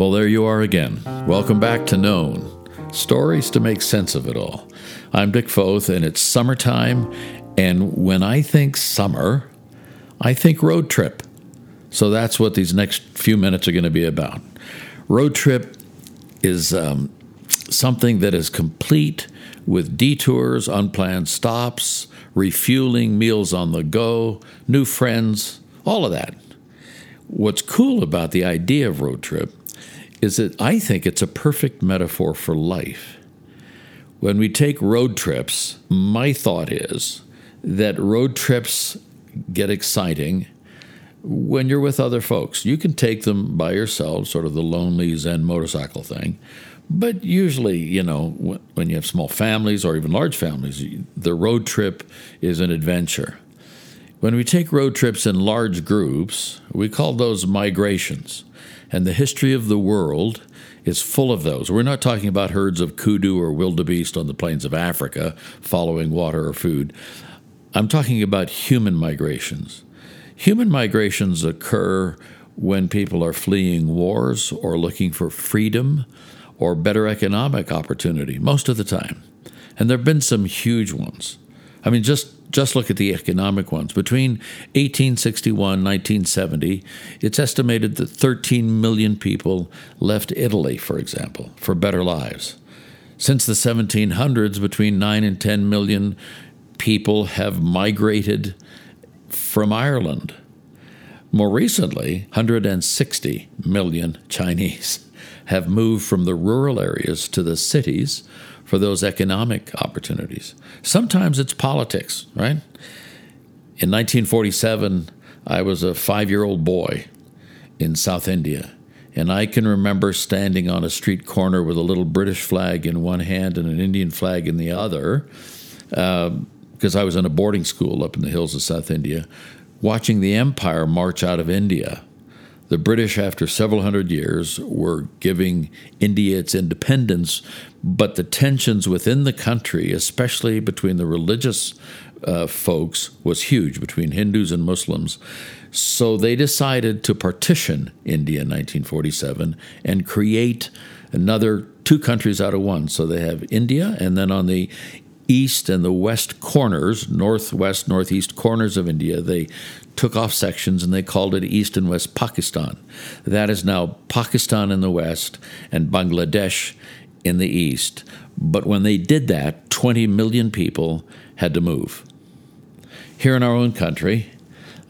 Well, there you are again. Welcome back to Known Stories to make sense of it all. I'm Dick Foth, and it's summertime. And when I think summer, I think road trip. So that's what these next few minutes are going to be about. Road trip is um, something that is complete with detours, unplanned stops, refueling, meals on the go, new friends, all of that. What's cool about the idea of road trip is that I think it's a perfect metaphor for life. When we take road trips, my thought is that road trips get exciting when you're with other folks. You can take them by yourself, sort of the lonely Zen motorcycle thing. But usually, you know, when you have small families or even large families, the road trip is an adventure. When we take road trips in large groups, we call those migrations. And the history of the world is full of those. We're not talking about herds of kudu or wildebeest on the plains of Africa following water or food. I'm talking about human migrations. Human migrations occur when people are fleeing wars or looking for freedom or better economic opportunity, most of the time. And there have been some huge ones. I mean, just just look at the economic ones. Between 1861 and 1970, it's estimated that 13 million people left Italy, for example, for better lives. Since the 1700s, between 9 and 10 million people have migrated from Ireland. More recently, 160 million Chinese have moved from the rural areas to the cities for those economic opportunities. Sometimes it's politics, right? In 1947, I was a five year old boy in South India, and I can remember standing on a street corner with a little British flag in one hand and an Indian flag in the other, because uh, I was in a boarding school up in the hills of South India, watching the empire march out of India the British, after several hundred years, were giving India its independence, but the tensions within the country, especially between the religious uh, folks, was huge between Hindus and Muslims. So they decided to partition India in 1947 and create another two countries out of one. So they have India, and then on the east and the west corners, northwest, northeast corners of India, they took off sections and they called it East and West Pakistan. That is now Pakistan in the west and Bangladesh in the east. But when they did that, 20 million people had to move. Here in our own country,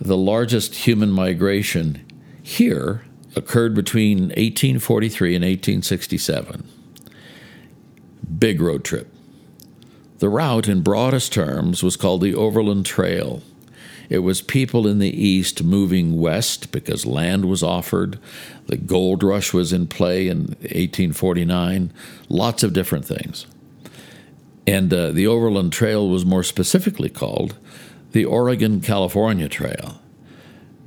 the largest human migration here occurred between 1843 and 1867. Big road trip. The route, in broadest terms, was called the Overland Trail. It was people in the East moving west because land was offered. The gold rush was in play in 1849, lots of different things. And uh, the Overland Trail was more specifically called the Oregon California Trail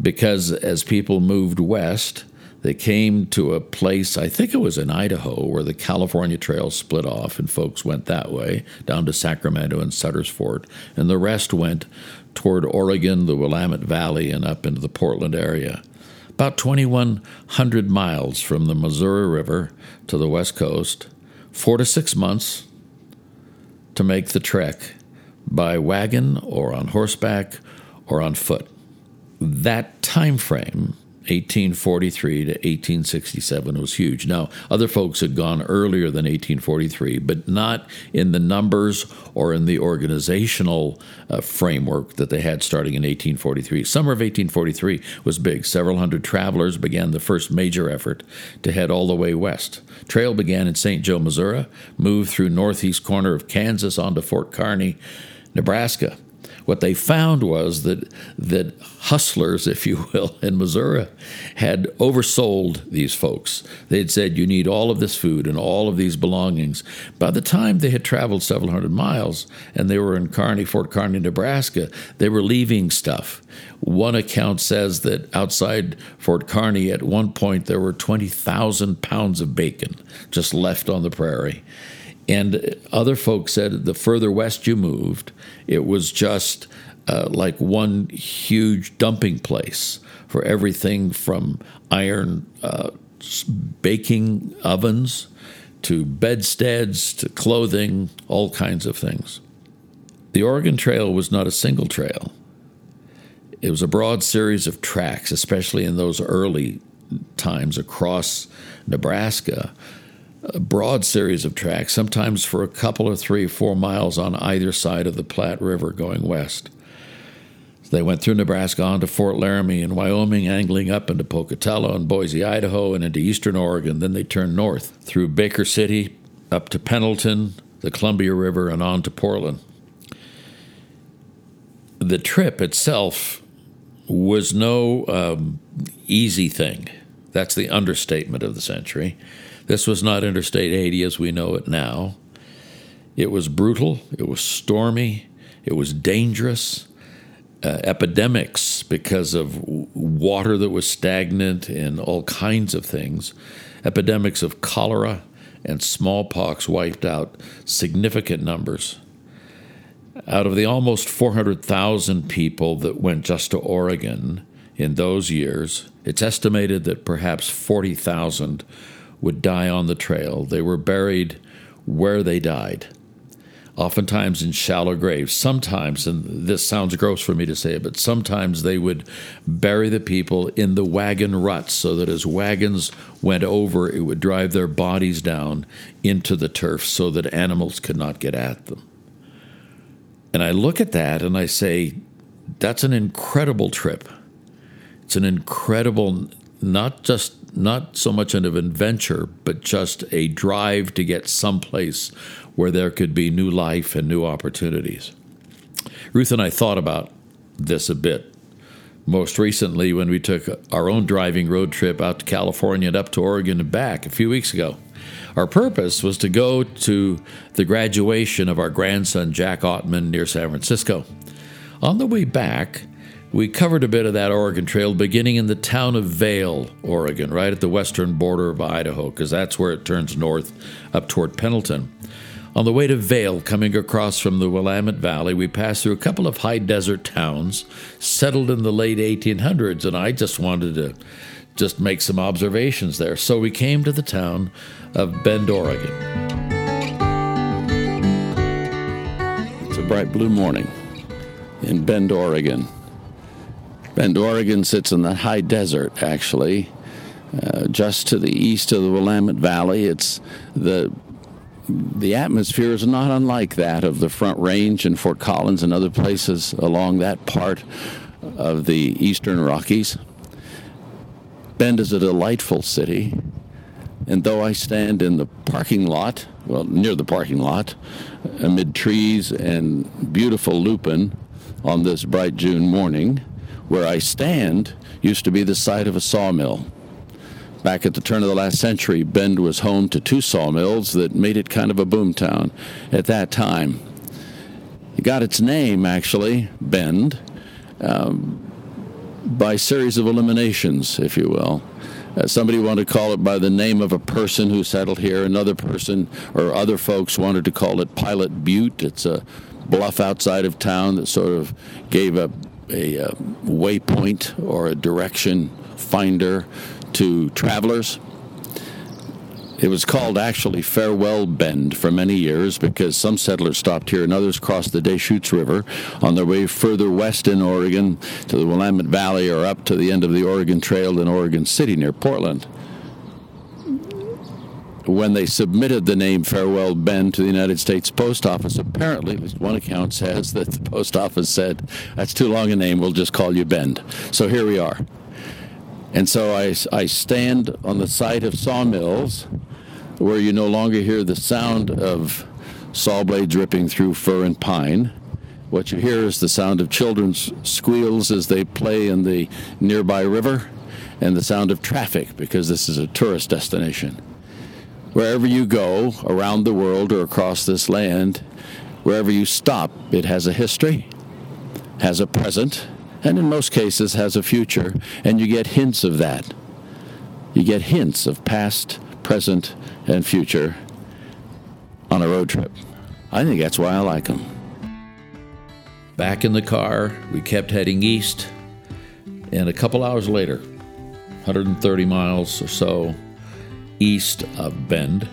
because as people moved west, they came to a place, I think it was in Idaho, where the California Trail split off and folks went that way down to Sacramento and Sutter's Fort, and the rest went toward Oregon, the Willamette Valley, and up into the Portland area. About 2,100 miles from the Missouri River to the west coast, four to six months to make the trek by wagon or on horseback or on foot. That time frame 1843 to 1867 was huge. Now, other folks had gone earlier than 1843, but not in the numbers or in the organizational uh, framework that they had starting in 1843. Summer of 1843 was big. Several hundred travelers began the first major effort to head all the way west. Trail began in St. Joe, Missouri, moved through northeast corner of Kansas onto Fort Kearny, Nebraska. What they found was that that hustlers, if you will, in Missouri had oversold these folks. They had said, You need all of this food and all of these belongings. By the time they had traveled several hundred miles and they were in Kearny, Fort Kearny, Nebraska, they were leaving stuff. One account says that outside Fort Kearny, at one point, there were 20,000 pounds of bacon just left on the prairie. And other folks said the further west you moved, it was just uh, like one huge dumping place for everything from iron uh, baking ovens to bedsteads to clothing, all kinds of things. The Oregon Trail was not a single trail. It was a broad series of tracks, especially in those early times across Nebraska. A broad series of tracks, sometimes for a couple or three, four miles on either side of the Platte River going west. They went through Nebraska on to Fort Laramie and Wyoming, angling up into Pocatello and Boise, Idaho, and into eastern Oregon. Then they turned north through Baker City, up to Pendleton, the Columbia River, and on to Portland. The trip itself was no um, easy thing. That's the understatement of the century. This was not Interstate 80 as we know it now. It was brutal, it was stormy, it was dangerous uh, epidemics because of water that was stagnant and all kinds of things. Epidemics of cholera and smallpox wiped out significant numbers. Out of the almost 400,000 people that went just to Oregon in those years, it's estimated that perhaps 40,000 would die on the trail. They were buried where they died oftentimes in shallow graves. Sometimes, and this sounds gross for me to say it, but sometimes they would bury the people in the wagon ruts so that as wagons went over, it would drive their bodies down into the turf so that animals could not get at them. And I look at that and I say, that's an incredible trip. It's an incredible, not just not so much an adventure, but just a drive to get someplace where there could be new life and new opportunities. Ruth and I thought about this a bit. Most recently, when we took our own driving road trip out to California and up to Oregon and back a few weeks ago. Our purpose was to go to the graduation of our grandson, Jack Ottman, near San Francisco. On the way back, we covered a bit of that Oregon Trail beginning in the town of Vale, Oregon, right at the western border of Idaho, because that's where it turns north up toward Pendleton. On the way to Vale, coming across from the Willamette Valley, we passed through a couple of high desert towns settled in the late 1800s, and I just wanted to just make some observations there. So we came to the town of Bend, Oregon. It's a bright blue morning in Bend, Oregon. Bend, Oregon sits in the high desert, actually, uh, just to the east of the Willamette Valley. It's the the atmosphere is not unlike that of the Front Range and Fort Collins and other places along that part of the eastern Rockies. Bend is a delightful city, and though I stand in the parking lot, well, near the parking lot, amid trees and beautiful lupin on this bright June morning, where I stand used to be the site of a sawmill. Back at the turn of the last century, Bend was home to two sawmills that made it kind of a boomtown at that time. It got its name, actually, Bend, um, by series of eliminations, if you will. Uh, somebody wanted to call it by the name of a person who settled here. Another person or other folks wanted to call it Pilot Butte. It's a bluff outside of town that sort of gave a, a, uh, waypoint or a direction finder to travelers. It was called actually Farewell Bend for many years because some settlers stopped here and others crossed the Deschutes River on their way further west in Oregon to the Willamette Valley or up to the end of the Oregon Trail in Oregon City near Portland. When they submitted the name Farewell Bend to the United States Post Office, apparently, at least one account says that the post office said, That's too long a name, we'll just call you Bend. So here we are. And so I, I stand on the site of sawmills where you no longer hear the sound of saw blades ripping through fir and pine. What you hear is the sound of children's squeals as they play in the nearby river and the sound of traffic because this is a tourist destination. Wherever you go around the world or across this land, wherever you stop, it has a history, has a present, and in most cases has a future, and you get hints of that. You get hints of past, present, and future on a road trip. I think that's why I like them. Back in the car, we kept heading east, and a couple hours later, 130 miles or so, east of Bend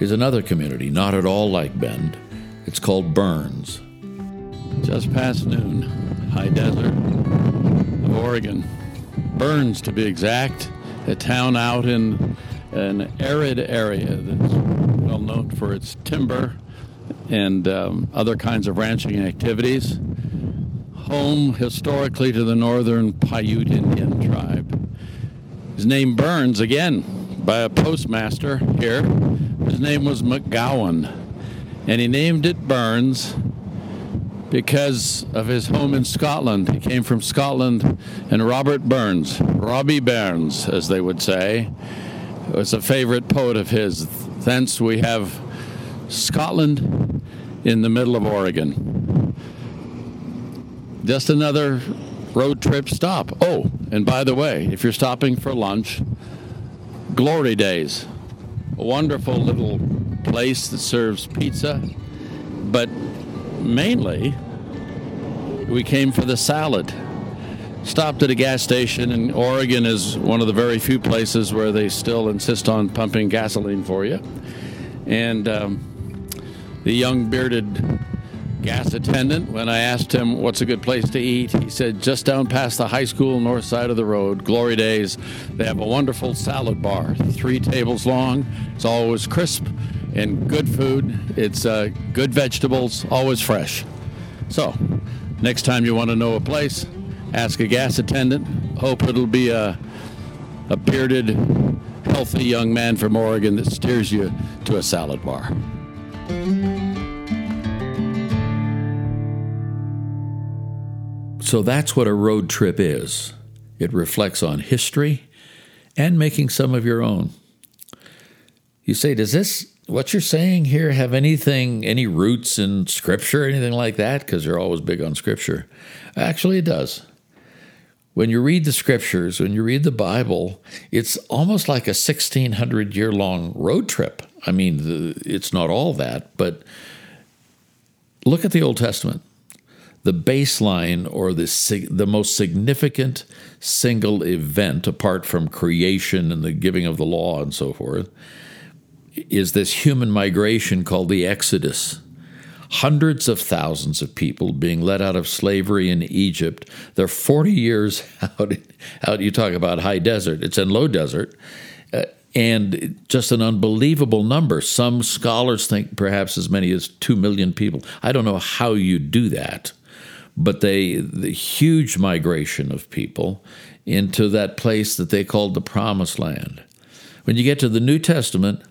is another community, not at all like Bend. It's called Burns. Just past noon, high desert of Oregon. Burns, to be exact, a town out in an arid area that's well known for its timber and um, other kinds of ranching activities. Home historically to the northern Paiute Indian tribe. His name Burns, again, by a postmaster here. His name was McGowan, and he named it Burns because of his home in Scotland. He came from Scotland, and Robert Burns, Robbie Burns, as they would say, was a favorite poet of his. Thence we have Scotland in the middle of Oregon. Just another road trip stop. Oh, and by the way, if you're stopping for lunch, Glory Days, a wonderful little place that serves pizza, but mainly we came for the salad. Stopped at a gas station, and Oregon is one of the very few places where they still insist on pumping gasoline for you. And um, the young bearded gas attendant, when I asked him what's a good place to eat, he said just down past the high school, north side of the road, Glory Days, they have a wonderful salad bar, three tables long. It's always crisp and good food. It's uh, good vegetables, always fresh. So, next time you want to know a place, ask a gas attendant. Hope it'll be a, a bearded, healthy young man from Oregon that steers you to a salad bar. So that's what a road trip is it reflects on history and making some of your own. You say, does this, what you're saying here, have anything, any roots in Scripture, anything like that? Because you're always big on Scripture. Actually, it does. When you read the Scriptures, when you read the Bible, it's almost like a 1600 year long road trip. I mean, the, it's not all that, but look at the Old Testament the baseline or the, the most significant single event, apart from creation and the giving of the law and so forth, is this human migration called the Exodus. Hundreds of thousands of people being let out of slavery in Egypt. They're 40 years out. out you talk about high desert, it's in low desert. Uh, and just an unbelievable number. Some scholars think perhaps as many as 2 million people. I don't know how you do that but they the huge migration of people into that place that they called the promised land. When you get to the New Testament,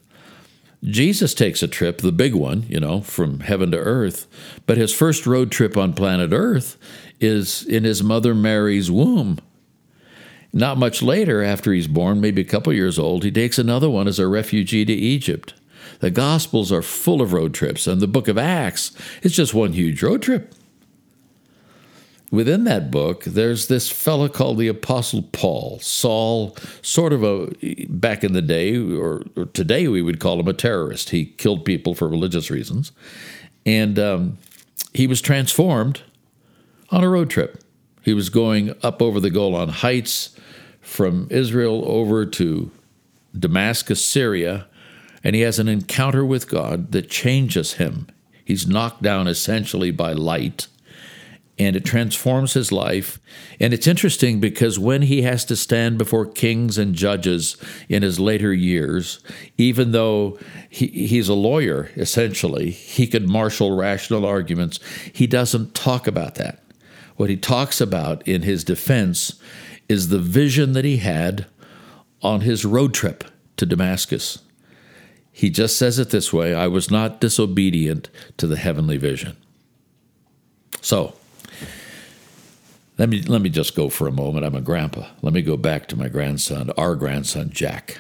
Jesus takes a trip, the big one, you know, from heaven to earth, but his first road trip on planet Earth is in his mother Mary's womb. Not much later, after he's born, maybe a couple years old, he takes another one as a refugee to Egypt. The Gospels are full of road trips, and the book of Acts is just one huge road trip within that book, there's this fellow called the Apostle Paul. Saul, sort of a, back in the day, or, or today we would call him a terrorist. He killed people for religious reasons. And um, he was transformed on a road trip. He was going up over the Golan Heights from Israel over to Damascus, Syria, and he has an encounter with God that changes him. He's knocked down essentially by light and it transforms his life. And it's interesting because when he has to stand before kings and judges in his later years, even though he, he's a lawyer, essentially, he could marshal rational arguments, he doesn't talk about that. What he talks about in his defense is the vision that he had on his road trip to Damascus. He just says it this way I was not disobedient to the heavenly vision. So, let me let me just go for a moment. I'm a grandpa. Let me go back to my grandson, our grandson Jack.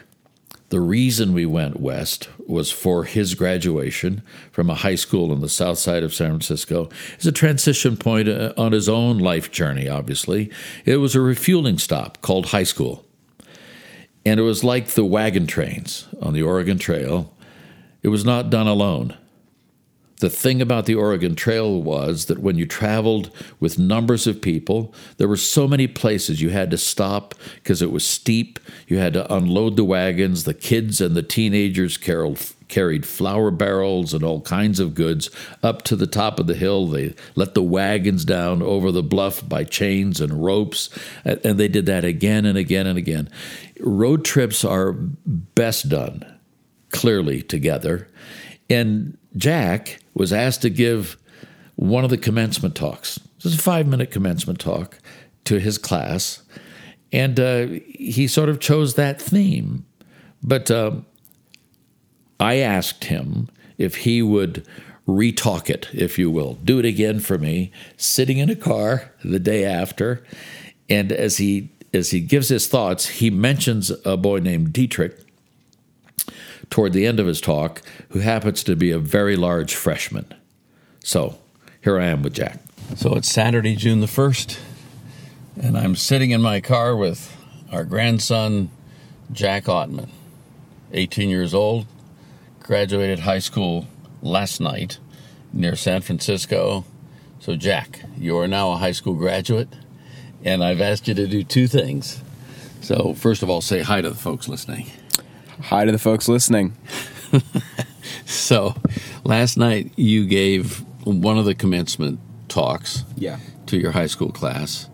The reason we went west was for his graduation from a high school on the south side of San Francisco. It's a transition point uh, on his own life journey, obviously. It was a refueling stop called high school. And it was like the wagon trains on the Oregon Trail. It was not done alone. The thing about the Oregon Trail was that when you traveled with numbers of people, there were so many places you had to stop because it was steep. You had to unload the wagons. The kids and the teenagers carried, flour barrels and all kinds of goods up to the top of the hill. They let the wagons down over the bluff by chains and ropes, and they did that again and again and again. Road trips are best done clearly together. And Jack was asked to give one of the commencement talks. This is a five minute commencement talk to his class. And uh, he sort of chose that theme. But uh, I asked him if he would retalk it, if you will, do it again for me, sitting in a car the day after. And as he as he gives his thoughts, he mentions a boy named Dietrich toward the end of his talk who happens to be a very large freshman. So here I am with Jack. So it's Saturday, June the 1st, and I'm sitting in my car with our grandson, Jack Ottman, 18 years old, graduated high school last night near San Francisco. So, Jack, you are now a high school graduate, and I've asked you to do two things. So, first of all, say hi to the folks listening. Hi to the folks listening. so, last night you gave one of the commencement talks yeah. to your high school class,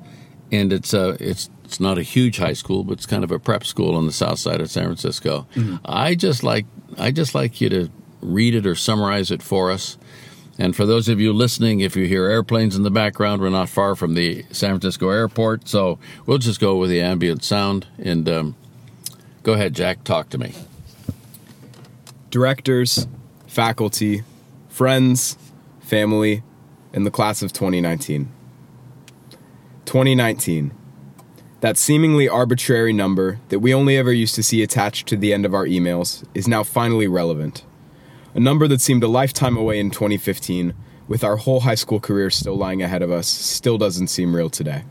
and it's a it's it's not a huge high school, but it's kind of a prep school on the south side of San Francisco. Mm-hmm. I just like I just like you to read it or summarize it for us. And for those of you listening, if you hear airplanes in the background, we're not far from the San Francisco airport, so we'll just go with the ambient sound and um, Go ahead, Jack. Talk to me. Directors, faculty, friends, family, in the class of 2019. 2019. That seemingly arbitrary number that we only ever used to see attached to the end of our emails is now finally relevant. A number that seemed a lifetime away in 2015, with our whole high school career still lying ahead of us, still doesn't seem real today.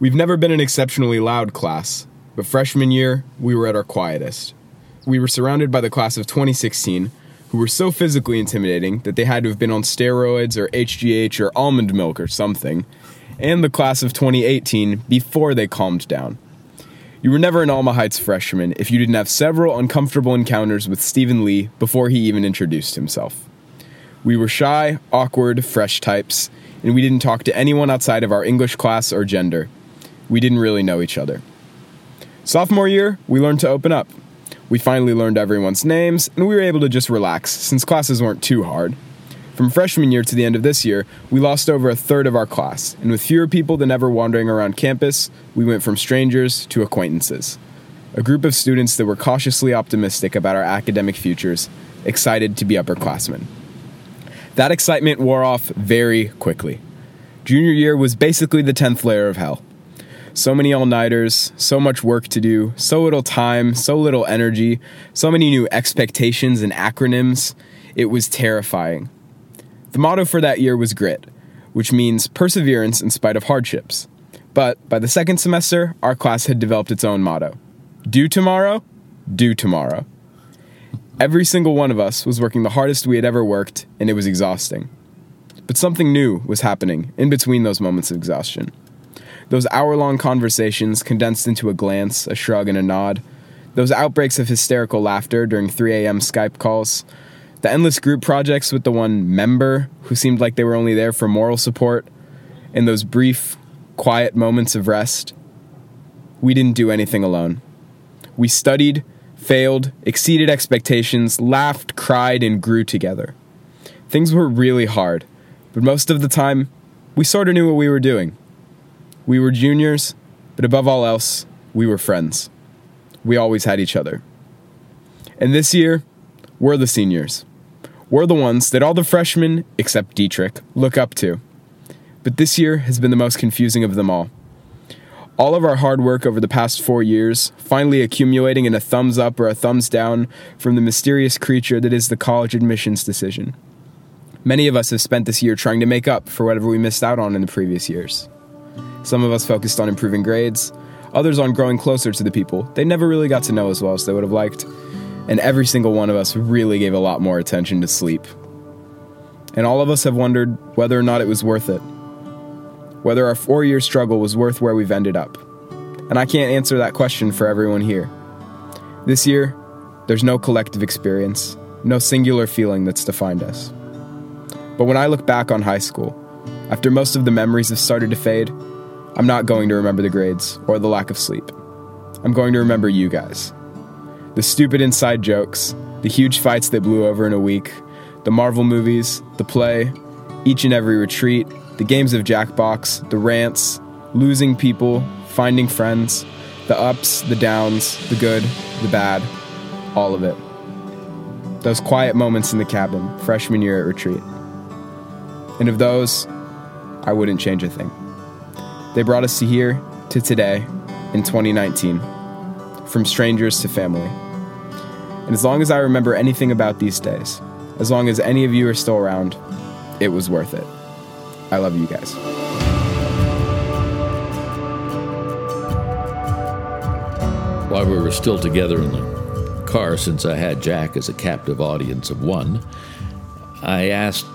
We've never been an exceptionally loud class, but freshman year, we were at our quietest. We were surrounded by the class of 2016, who were so physically intimidating that they had to have been on steroids or HGH or almond milk or something, and the class of 2018 before they calmed down. You were never an Alma Heights freshman if you didn't have several uncomfortable encounters with Stephen Lee before he even introduced himself. We were shy, awkward, fresh types, and we didn't talk to anyone outside of our English class or gender. We didn't really know each other. Sophomore year, we learned to open up. We finally learned everyone's names, and we were able to just relax since classes weren't too hard. From freshman year to the end of this year, we lost over a third of our class, and with fewer people than ever wandering around campus, we went from strangers to acquaintances. A group of students that were cautiously optimistic about our academic futures, excited to be upperclassmen. That excitement wore off very quickly. Junior year was basically the 10th layer of hell. So many all nighters, so much work to do, so little time, so little energy, so many new expectations and acronyms. It was terrifying. The motto for that year was grit, which means perseverance in spite of hardships. But by the second semester, our class had developed its own motto Do tomorrow, do tomorrow. Every single one of us was working the hardest we had ever worked, and it was exhausting. But something new was happening in between those moments of exhaustion. Those hour long conversations condensed into a glance, a shrug, and a nod. Those outbreaks of hysterical laughter during 3 a.m. Skype calls. The endless group projects with the one member who seemed like they were only there for moral support. And those brief, quiet moments of rest. We didn't do anything alone. We studied, failed, exceeded expectations, laughed, cried, and grew together. Things were really hard, but most of the time, we sort of knew what we were doing. We were juniors, but above all else, we were friends. We always had each other. And this year, we're the seniors. We're the ones that all the freshmen, except Dietrich, look up to. But this year has been the most confusing of them all. All of our hard work over the past four years, finally accumulating in a thumbs up or a thumbs down from the mysterious creature that is the college admissions decision. Many of us have spent this year trying to make up for whatever we missed out on in the previous years. Some of us focused on improving grades, others on growing closer to the people they never really got to know as well as they would have liked, and every single one of us really gave a lot more attention to sleep. And all of us have wondered whether or not it was worth it. Whether our four year struggle was worth where we've ended up. And I can't answer that question for everyone here. This year, there's no collective experience, no singular feeling that's defined us. But when I look back on high school, after most of the memories have started to fade, I'm not going to remember the grades or the lack of sleep. I'm going to remember you guys. The stupid inside jokes, the huge fights that blew over in a week, the Marvel movies, the play, each and every retreat, the games of Jackbox, the rants, losing people, finding friends, the ups, the downs, the good, the bad, all of it. Those quiet moments in the cabin, freshman year at retreat. And of those, I wouldn't change a thing. They brought us to here, to today, in 2019, from strangers to family. And as long as I remember anything about these days, as long as any of you are still around, it was worth it. I love you guys. While we were still together in the car, since I had Jack as a captive audience of one, I asked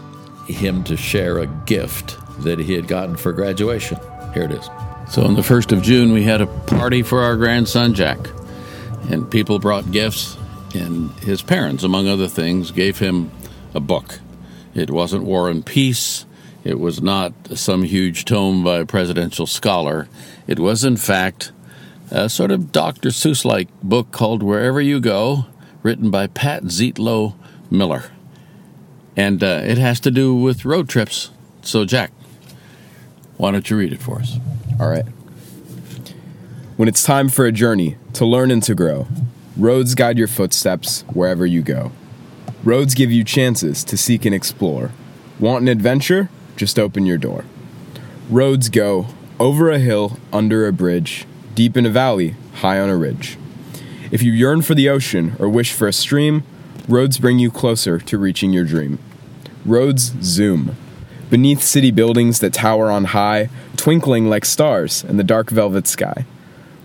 him to share a gift that he had gotten for graduation. Here it is. So on the 1st of June, we had a party for our grandson, Jack. And people brought gifts, and his parents, among other things, gave him a book. It wasn't War and Peace. It was not some huge tome by a presidential scholar. It was, in fact, a sort of Dr. Seuss like book called Wherever You Go, written by Pat Zietlow Miller. And uh, it has to do with road trips. So, Jack, why don't you read it for us? All right. When it's time for a journey to learn and to grow, roads guide your footsteps wherever you go. Roads give you chances to seek and explore. Want an adventure? Just open your door. Roads go over a hill, under a bridge, deep in a valley, high on a ridge. If you yearn for the ocean or wish for a stream, roads bring you closer to reaching your dream. Roads zoom. Beneath city buildings that tower on high, twinkling like stars in the dark velvet sky.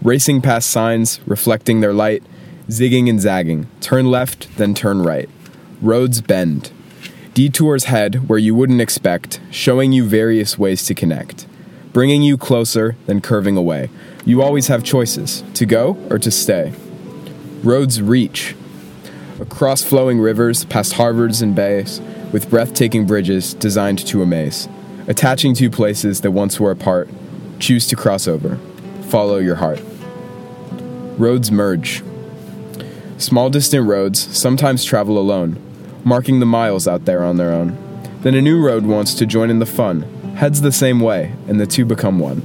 Racing past signs, reflecting their light, zigging and zagging. Turn left, then turn right. Roads bend. Detours head where you wouldn't expect, showing you various ways to connect. Bringing you closer, then curving away. You always have choices to go or to stay. Roads reach. Across flowing rivers, past harbours and bays, with breathtaking bridges designed to amaze. Attaching two places that once were apart, choose to cross over. Follow your heart. Roads merge. Small distant roads sometimes travel alone, marking the miles out there on their own. Then a new road wants to join in the fun, heads the same way, and the two become one.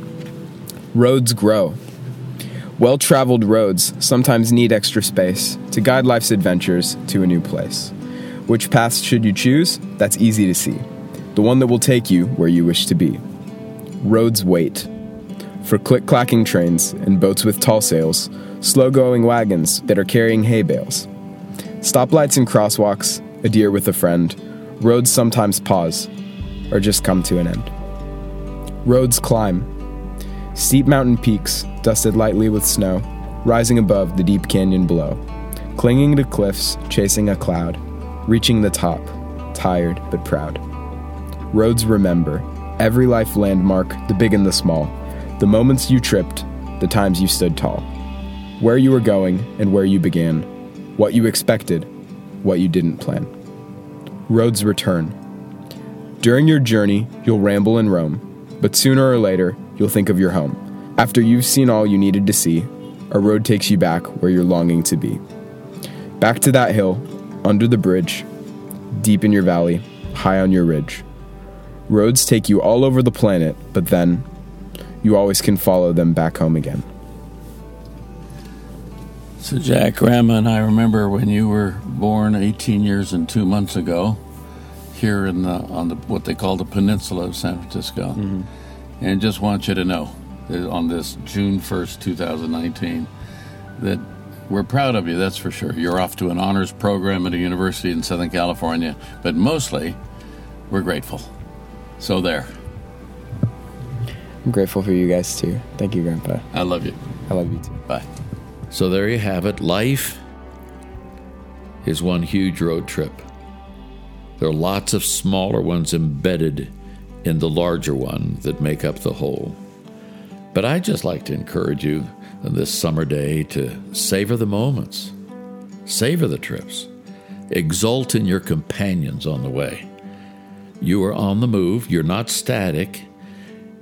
Roads grow. Well traveled roads sometimes need extra space to guide life's adventures to a new place. Which paths should you choose? That's easy to see. The one that will take you where you wish to be. Roads wait. For click clacking trains and boats with tall sails, slow going wagons that are carrying hay bales. Stoplights and crosswalks, a deer with a friend, roads sometimes pause or just come to an end. Roads climb. Steep mountain peaks, dusted lightly with snow, rising above the deep canyon below. Clinging to cliffs, chasing a cloud, reaching the top, tired but proud. Roads remember every life landmark, the big and the small, the moments you tripped, the times you stood tall, where you were going and where you began, what you expected, what you didn't plan. Roads return. During your journey, you'll ramble and roam, but sooner or later, you'll think of your home. After you've seen all you needed to see, a road takes you back where you're longing to be. Back to that hill, under the bridge, deep in your valley, high on your ridge. Roads take you all over the planet, but then you always can follow them back home again. So, Jack, Grandma and I remember when you were born 18 years and two months ago here in the, on the, what they call the peninsula of San Francisco. Mm-hmm. And just want you to know that on this June 1st, 2019, that we're proud of you, that's for sure. You're off to an honors program at a university in Southern California, but mostly we're grateful. So, there. I'm grateful for you guys too. Thank you, Grandpa. I love you. I love you too. Bye. So there you have it. Life is one huge road trip. There are lots of smaller ones embedded in the larger one that make up the whole. But I just like to encourage you on this summer day to savor the moments, savor the trips, exult in your companions on the way. You are on the move, you're not static,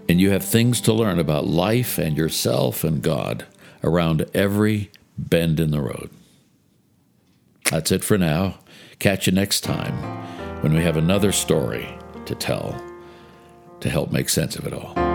and you have things to learn about life and yourself and God around every bend in the road. That's it for now. Catch you next time when we have another story to tell to help make sense of it all.